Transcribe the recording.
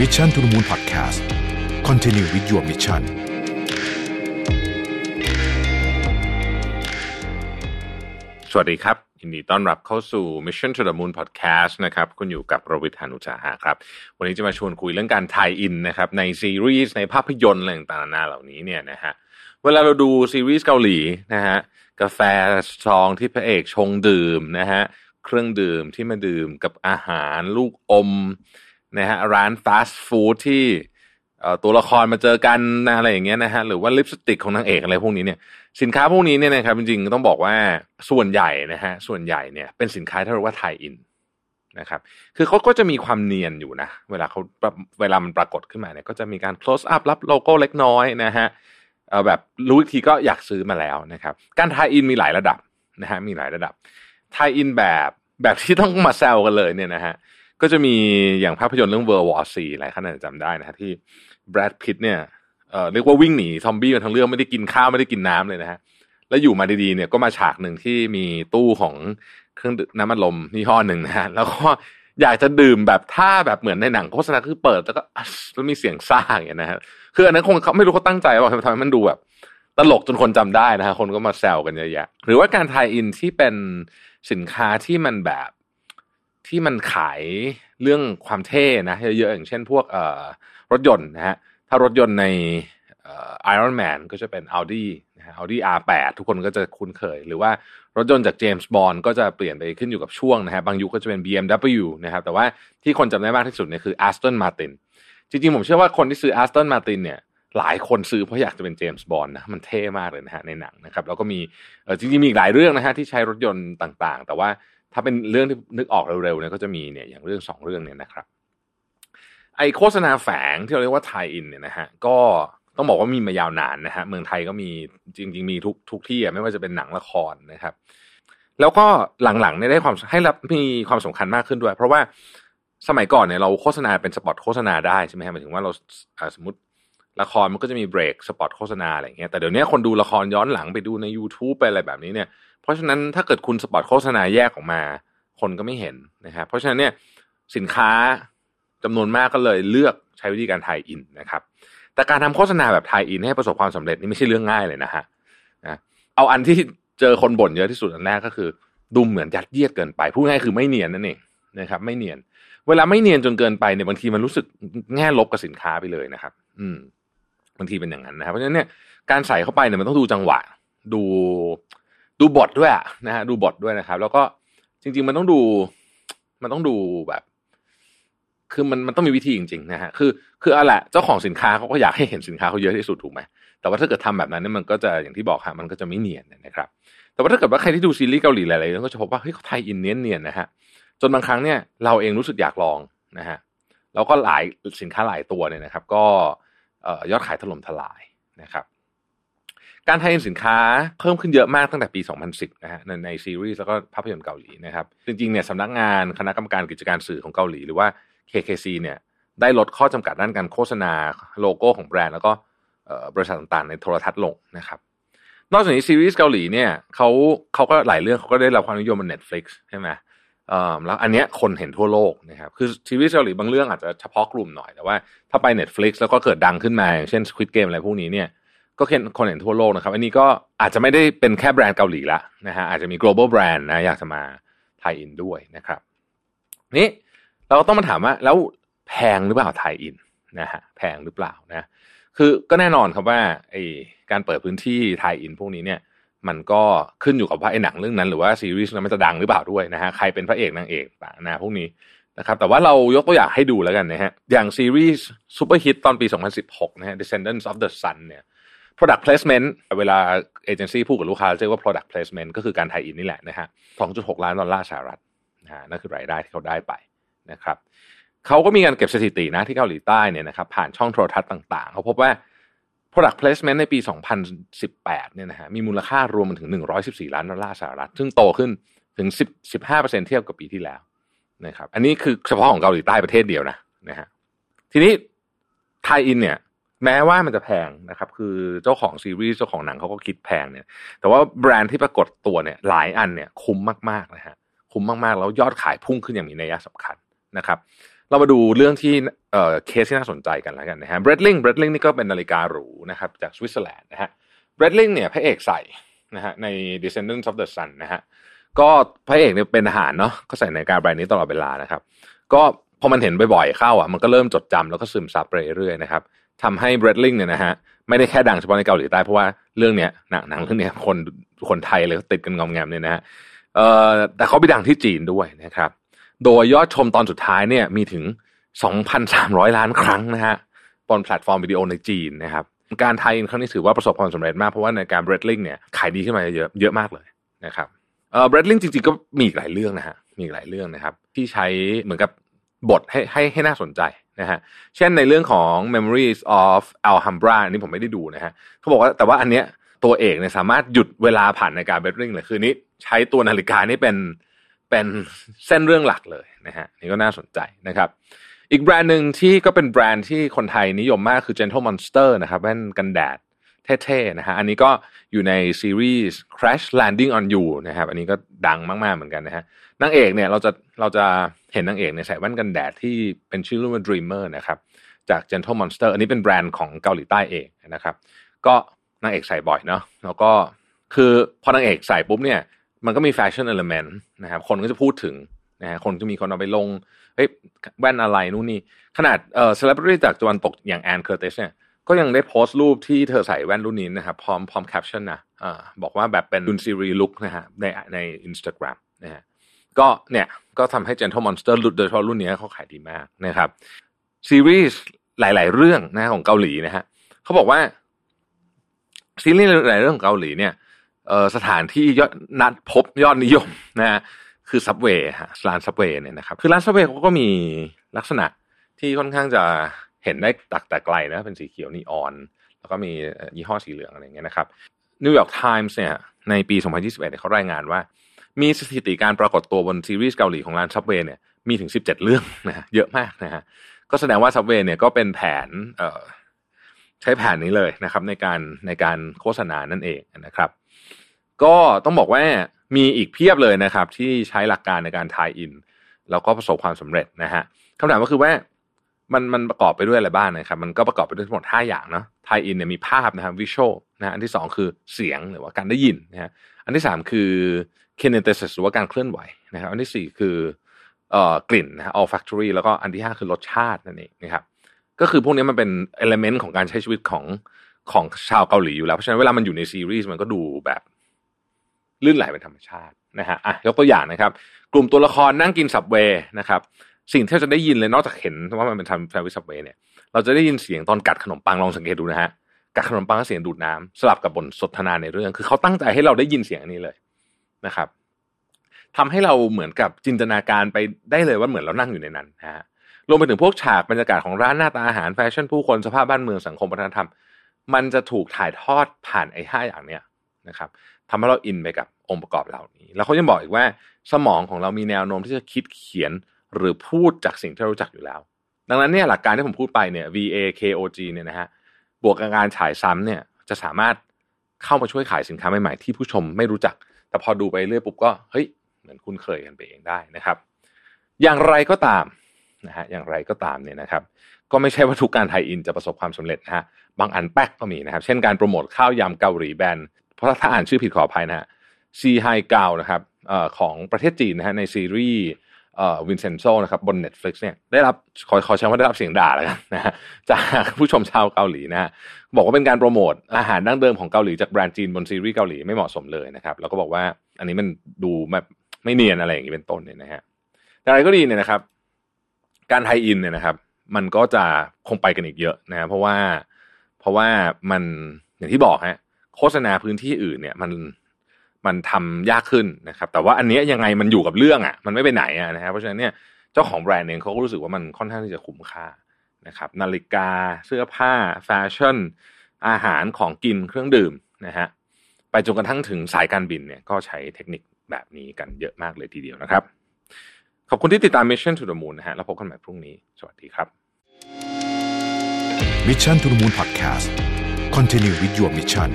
Mission to the Moon Podcast Continue with your mission สวัสดีครับยินดีต้อนรับเข้าสู่ Mission to the Moon Podcast นะครับ คุณอยู่กับประวิทยานุจาหะครับ วันนี้จะมาชวนคุยเรื่องการไทยอินนะครับ ในซีรีส์ในภาพยนตร์อะไรต่างๆนานาเหล่านี้เนี่ยนะฮะเวลาเราดูซีรีส์เกาหลีนะฮะกาแฟซองที่พระเอกชงดื่มนะฮะเครื่องดื่มที่มาดื่มกับอาหารลูกอม นะฮะร้านฟาสต์ฟู้ดที่ตัวละครมาเจอกันนะอะไรอย่างเงี้ยนะฮะหรือว่าลิปสติกของนางเอกอะไรพวกนี้เนี่ยสินค้าพวกนี้เนี่ยนะครับจริงๆต้องบอกว่าส่วนใหญ่นะฮะส่วนใหญ่เนี่ยเป็นสินค้าที่เรียกว่าไทยอินนะครับคือเขาก็จะมีความเนียนอยู่นะเวลาเขาเวลามันปรากฏขึ้นมาเนี่ยก็จะมีการ close up รับโลโก้เล็กน้อยนะฮะเออแบบรู้อีกทีก็อยากซื้อมาแล้วนะครับการไทยอินมีหลายระดับนะฮะมีหลายระดับไทยอินแบบแบบที่ต้องมาแซวกันเลยเนี่ยนะฮะ ก็จะมีอย่างภาพยนตร์เรื่อง World War C หลายท่านอาจจะจำได้นะฮะที่แบรดพิตเนี่ยเอ่อเรียกว่าวิ่งหนีซอมบี้มาทั้งเรื่องไม่ได้กินข้าวไม่ได้กินน้ำเลยนะฮะแล้วอยู่มาดีๆเนี่ยก็มาฉากหนึ่งที่มีตู้ของเครื่องน้ำมันลมยี่ห้อหนึ่งนะฮะแล้วก็อยากจะดื่มแบบท่าแบบเหมือนในหนังโฆษณาคือเปิดแล้วก็แล้วมีเสียงซ่าอย่างเงี้ยนะฮะคืออันนั้นคงเขาไม่รู้เขาตั้งใจว่าทำไมมันดูแบบตลกจนคนจำได้นะฮะคนก็มาแซวกันเยอะแยะหรือว่าการทายอินที่เป็นสินค้าที่มันแบบ ที่มันขายเรื่องความเท่นะเยอะๆอย่างเช่นพวกเอ่อรถยนต์นะฮะถ้ารถยนต์ในไอรอนแมนก็จะเป็น Audi นะฮะ Audi R8 ทุกคนก็จะคุ้นเคย หรือว่ารถยนต์จาก James Bond ก็จะเปลี่ยนไปขึ้นอยู่กับช่วงนะฮะบางยุคก็จะเป็น BMW นะครับแต่ว่าที่คนจำได้มากที่สุดเนี่ยคือ Aston Martin จริงๆ ผมเชื่อว่าคนที่ซื้อ Aston Martin เนี่ยหลายคนซื้อเพราะอยากจะเป็นเจมส์บอนด์นะมันเท่มากเลยนะฮะในหนังนะครับแล้วก็มีจริงๆมีอีกหลายเรื่องนะฮะที่ใช้รถยนต์ต่างๆ แต่ว่า ถ้าเป็นเรื่องที่นึกออกเร็วๆเนี่ยก็จะมีเนี่ยอย่างเรื่องสองเรื่องเนี่ยนะครับ ไอโฆษณาแฝงที่เราเรียกว่าไทยอินเนี่ยนะฮะก็ต้องบอกว่ามีมายาวนานนะฮะเมืองไทยก็มีจริง ๆ มีทุกทุกที่ไม่ว่าจะเป็นหนังละครนะครับ แล้วก็หลังๆเนี่ยได้ความให้รับมีความสำคัญมากขึ้นด้วย เพราะว่าสมัยก่อนเนี่ยเราโฆษณาเป็นสปอตโฆษณาได้ใช่ไหมฮะหมายถึงว่าเราสมมติละครมันก็จะมีเบรกสปอตโฆษณาอะไรเงี้ยแต่เดี๋ยวนี้คนดูละครย้อนหลังไปดูใน YouTube ไปอะไรแบบนี้เนี่ย เพราะฉะนั้นถ้าเกิดคุณสปอตโฆษณาแยกออกมา คนก็ไม่เห็นนะครับเพราะฉะนั้นเนี่ยสินค้าจำนวนมากก็เลยเลือกใช้วิธีการ Tie-in นะครับ แต่การทำโฆษณาแบบ Tie-in ให้ประสบความสำเร็จนี่ไม่ใช่เรื่องง่ายเลยนะฮะนะเอาอันที่เจอคนบ่นเยอะที่สุดอันแรกก็คือ ดูเหมือนยัดเยียดเกินไปพูดง่ายคือไม่เนียนนั่นเองนะครับ ไม่เนียน เวลาไม่เนียนจนเกินไปเนี่ยบางทีมันรู้สึกแง่ลบกับสินค้าไปเลยนะครับ อืมบางทีเป็นอย่างนั้นนะครับเพราะฉะนั้นเนี่ยการใส่เข้าไปเนี่ยมันต้องดูจังหวะ ดู ดูบทด้วยนะฮะดูบทด้วยนะครับ แล้วก็จริง ๆ มันต้องดู มันต้องดูแบบ คือมันมันต้องมีวิธีจริง ๆ นะฮะคือ คืออาละเจ้าของสินค้าเขาก็อยากให้เห็นสินค้าเขาเยอะที่สุดถูกไหมแต่ว่าถ้าเกิดทำแบบนั้นเนี่ยมันก็จะอย่างที่บอกฮะมันก็จะไม่เนียนนะครับ แต่ว่าถ้าเกิดว่าใครที่ดูซีรีส์เกาหลีหลายๆเรื่องก็จะพบว่าเฮ้ยเขา Tie-in เนียนเนียนนะฮะจนบางครั้งเนี่ยเราเองรู้สึกอยากลองนะฮะแล้วก็หลายสินค้าหลายตัวเนี่ยนะครับ ก็ยอดขายถล่มทลายนะครับ การ Tie-in สินค้าเพิ่มขึ้นเยอะมากตั้งแต่ปี 2010 นะฮะในในซีรีส์แล้วก็ภาพยนตร์เกาหลีนะครับ จริงๆเนี่ยสำนักงานคณะกรรมการกิจการสื่อของเกาหลีหรือว่า KCC เนี่ยได้ลดข้อจำกัดด้านการโฆษณาโลโก้ของแบรนด์แล้วก็บริษัทต่างๆ ในโทรทัศน์ลงนะครับ นอกจากนี้ซีรีส์เกาหลีเนี่ยเขาเขาก็หลายเรื่องเขาก็ได้รับความนิยมบน Netflix ใช่ไหมแล้วอันเนี้ยคนเห็นทั่วโลกนะครับคือซีรีส์เกาหลีบางเรื่องอาจจะเฉพาะกลุ่มหน่อยแต่ว่าถ้าไป Netflix แล้วก็เกิดดังขึ้นมาอย่างเช่น Squid Game อะไรพวกนี้เนี่ย ก็คนเห็นทั่วโลกนะครับ อันนี้ก็อาจจะไม่ได้เป็นแค่แบรนด์เกาหลีละนะฮะอาจจะมี global brand นะอยากจะมาไทยอินด้วยนะครับ นี่เราก็ต้องมาถามว่าแล้วแพงหรือเปล่า Tie-in นะฮะแพงหรือเปล่านะคือก็แน่นอนครับว่าไอการเปิดพื้นที่ Tie-in พวกนี้เนี่ยมันก็ขึ้นอยู่กับว่าไอ้หนังเรื่องนั้น หรือว่าซีรีส์นั้นมันจะดังหรือเปล่าด้วยนะฮะใครเป็นพระเอกนางเอกต่างนะพวกนี้นะครับแต่ว่าเรายกตัวอย่างให้ดูแล้วกันนะฮะอย่างซีรีส์ซูเปอร์ฮิตตอนปี 2016นะฮะ Descendants of the Sun เนี่ย product placement เวลาเอเจนซี่พูดกับลูกค้าเรียกว่า product placement ก็คือการ Tie-in นี่แหละนะฮะ2.6 ล้านดอลลาร์สหรัฐนะฮะนั่นคือรายได้ที่เขาได้ไปนะครับเขาก็มีการเก็บสถิตินะที่เกาหลีใต้เนี่ยนะครับผ่านช่องโทรทัศน์ต่าง ๆ เขาพบว่า product placement ในปี 2018 เนี่ยนะฮะมีมูลค่ารวมถึง 114 ล้านดอลลาร์สหรัฐ ซึ่งโตขึ้นถึง 10 15%เทียบกับปีที่แล้วนะครับ อันนี้คือเฉพาะของเกาหลีใต้ประเทศเดียวนะนะฮะ ทีนี้ไทยอินเนี่ย แม้ว่ามันจะแพงนะครับ คือเจ้าของซีรีส์เจ้าของหนังเขาก็คิดแพงเนี่ย แต่ว่าแบรนด์ที่ปรากฏตัวเนี่ย หลายอันเนี่ยคุ้มมากๆนะฮะคุ้มมากๆ แล้วยอดขายพุ่งขึ้นอย่างมีนัยสำคัญนะครับ เรามาดูเรื่องที่เอ่อเคสที่น่าสนใจกันแล้วกันนะฮะ Breitling Breitling นี่ก็เป็นนาฬิกาหรูนะครับจากสวิตเซอร์แลนด์นะฮะ Breitling เนี่ยพระเอกใส่นะฮะใน Descendants of the Sun นะฮะก็พระเอกเนี่ยเป็นทหารเนาะก็ใส่นาฬิกาแบรนด์นี้ตลอดเวลานะครับ ก็ อมันเห็นบ่อยๆเข้าอะมันก็เริ่มจดจำแล้วก็ซึมซับไปเรื่อยๆนะครับทำให้ Breitling เนี่ยนะฮะไม่ได้แค่ดังเฉพาะในเกาหลีใต้เพราะว่าเรื่องเนี้ยหนังหนังเรื่องเนี้ยคนคนไทยเลยติดกันงอมแงมเนี่ยนะฮะเอ่อแต่เขาไปดังที่จีนด้วยนะครับ โดยยอดชมตอนสุดท้ายเนี่ยมีถึง 2,300 ล้านครั้งนะฮะบนแพลตฟอร์มวิดีโอในจีนนะครับการ Tie-in ครั้งนี้ถือว่าประสบความสำเร็จมากเพราะว่าในการ Breitling เนี่ยขายดีขึ้นมาเยอะเยอะมากเลยนะครับเอ่อ Breitling จริงๆก็มีอีกหลายเรื่องนะฮะมีอีกหลายเรื่องนะครับ ที่ใช้เหมือนกับ บทให้ให้ให้น่าสนใจนะฮะ เช่นในเรื่องของ Memories of Alhambra อันนี้ผมไม่ได้ดูนะฮะเขาบอกว่าแต่ว่าอันเนี้ยตัวเอกเนี่ยสามารถหยุดเวลาผ่านในการเบดลิงเลยคือนี้ใช้ตัวนาฬิกานี่เป็นเป็นเส้นเรื่องหลักเลยนะฮะนี่ก็น่าสนใจนะครับ อีกแบรนด์หนึ่งที่ก็เป็นแบรนด์ที่คนไทยนิยมมากคือ Gentle Monster นะครับแว่นกันแดดเท่ๆนะฮะอันนี้ก็อยู่ในซีรีส์ Crash Landing on You นะครับอันนี้ก็ดังมากๆเหมือนกันนะฮะนางเอกเนี่ยเราจะเราจะ เห็นนางเอกเนี่ยใส่แว่นกันแดดที่เป็นชื่อรุ่นว่า Dreamer นะครับจาก Gentle Monster อันนี้เป็นแบรนด์ของเกาหลีใต้เองนะครับ ก็นางเอกใส่บ่อยเนาะแล้วก็คือพอนางเอกใส่ปุ๊บเนี่ย มันก็มีแฟชั่น element นะครับคนก็จะพูดถึงนะฮะคนจะมีคนเอาไปลงเฮ้ยแว่นอะไรนู่นนี่ขนาดเอ่อเซเลบริตี้จากตะวันตกอย่างแอนเคอร์ติสเนี่ยก็ยังได้โพสต์รูปที่เธอใส่แว่นรุ่นนี้นะครับพร้อมพร้อมแคปชั่นนะอ่าบอกว่าแบบเป็นดุนซีรีลุกนะฮะในในอินสตาแกรมนะฮะ ก็เนี่ยก็ทำให้ Gentle Monster โดยเฉพาะรุ่นนี้เขาขายดีมากนะครับซีรีส์หลาย ๆ เรื่องนะของเกาหลีนะฮะเขาบอกว่าซีรีส์หลายเรื่องของเกาหลีเนี่ยเออสถานที่ยอดนัดพบยอดนิยมนะฮะคือ Subway ฮะร้าน Subway เนี่ยนะครับคือร้าน Subway เขาก็มีลักษณะที่ค่อนข้างจะเห็นได้ตั้งแต่ไกลนะเป็นสีเขียวนีออน แล้วก็มียี่ห้อสีเหลืองอะไรเงี้ยนะครับนิวยอร์กไทมส์เนี่ยในปี 2021เนี่ยเขารายงานว่า มีสถิติการปรากฏตัวบนซีรีส์เกาหลีของร้าน Subway เนี่ยมีถึง 17 เรื่องนะเยอะมากนะฮะก็แสดงว่า Subway เนี่ยก็เป็นแผนเออใช้แผนนี้เลยนะครับ ในการในการโฆษณานั่นเองนะครับ ก็ต้องบอกว่ามีอีกเพียบเลยนะครับ ที่ใช้หลักการในการ Tie-in แล้วก็ประสบความสำเร็จนะฮะคำถามก็คือว่า มันมันประกอบไปด้วยอะไรบ้างนะครับ มันก็ประกอบไปด้วยทั้งหมด 5 อย่างเนาะทายอินเนี่ยมีภาพนะครับวิชวลนะอันที่ 2 คือเสียงหรือว่าการได้ยินนะฮะอันที่ 3 คือ kinesis หรือว่าการเคลื่อนไหวนะครับ อันที่ 4 คือเอ่อกลิ่นนะฮะ olfactory แล้วก็อันที่ 5 คือรสชาตินั่นเองนะครับก็คือพวกนี้มันเป็นเอลเมนต์ของการใช้ชีวิตของของชาวเกาหลีอยู่แล้วเพราะฉะนั้นเวลามันอยู่ในซีรีส์มันก็ดูแบบลื่นไหลเป็นธรรมชาตินะฮะอะยกตัวอย่างนะครับ กลุ่มตัวละครนั่งกิน Subway นะครับ สิ่งที่เราจะได้ยินเลยนอกจากเห็นว่ามันเป็นแซนด์วิช Subway เนี่ยเราจะได้ยินเสียงตอนกัดขนมปังลองสังเกตดูนะฮะกัดขนมปังเสียงดูดน้ำสลับกับบทสนทนาในเรื่อง คือเขาตั้งใจให้เราได้ยินเสียงอันนี้เลยนะครับทำให้เราเหมือนกับจินตนาการไปได้เลยว่าเหมือนเรานั่งอยู่ในนั้นนะฮะรวมไปถึงพวกฉากบรรยากาศของร้านหน้าตาอาหารแฟชั่นผู้คนสภาพบ้านเมืองสังคมวัฒนธรรม มันจะถูกถ่ายทอดผ่านไอ้ห้าอย่างเนี้ยนะครับทำให้เราอินไปกับองค์ประกอบเหล่านี้ แล้วเขายังบอกอีกว่าสมองของเรามีแนวโน้มที่จะคิดเขียน หรือพูดจากสิ่งที่เรารู้จักอยู่แล้ว ดังนั้นเนี่ยหลักการที่ผมพูดไปเนี่ย VA KOG เนี่ยนะฮะบวกกับการฉายซ้ำเนี่ยจะสามารถเข้ามาช่วยขายสินค้าใหม่ๆที่ผู้ชมไม่รู้จัก แต่พอดูไปเรื่อยปุ๊บก็เฮ้ยเหมือนคุ้นเคยกันไปเองได้นะครับ อย่างไรก็ตามนะฮะอย่างไรก็ตามเนี่ยนะครับ ก็ไม่ใช่ว่าทุกการไทยอินจะประสบความสำเร็จนะฮะบางอันแป๊กก็มีนะครับ เช่นการโปรโมทข้าวยำเกาหลีแบรนด์เพราะถ้าอ่านชื่อผิดขออภัยนะฮะ Zihaiguo นะครับเอ่อของประเทศจีนนะฮะในซีรีส์ Vincenzo นะครับบน Netflix เนี่ยได้รับขอขอใช้ว่าได้รับเสียงด่าแล้วกันนะฮะจากผู้ชมชาวเกาหลีนะฮะบอกว่าเป็นการโปรโมทอาหารดั้งเดิมของเกาหลีจากแบรนด์จีนบนซีรีส์เกาหลีไม่เหมาะสมเลยนะครับแล้วก็บอกว่าอันนี้มันดูแบบไม่เนียนอะไรอย่างนี้เป็นต้นเนี่ยนะฮะแต่อะไรก็ดีเนี่ยนะครับ การไทยอินเนี่ยนะครับ มันก็จะคงไปกันอีกเยอะนะเพราะว่าเพราะว่ามันอย่างที่บอกฮะโฆษณาพื้นที่อื่นเนี่ยมัน มันทำยากขึ้นนะครับ แต่ว่าอันนี้ยังไงมันอยู่กับเรื่องอะ มันไม่ไปไหนอะนะครับเพราะฉะนั้นเนี่ยเจ้าของแบรนด์เองเขาก็รู้สึกว่ามันค่อนข้างที่จะคุ้มค่านะครับ นาฬิกาเสื้อผ้าแฟชั่น อาหารของกินเครื่องดื่มนะฮะไปจนกระทั่งถึงสายการบินเนี่ยก็ใช้เทคนิคแบบนี้กันเยอะมากเลยทีเดียวนะครับ ขอบคุณที่ติดตาม Mission to the Moon นะฮะแล้วพบกันใหม่พรุ่งนี้ สวัสดีครับ Mission to the Moon Podcast Continue with your mission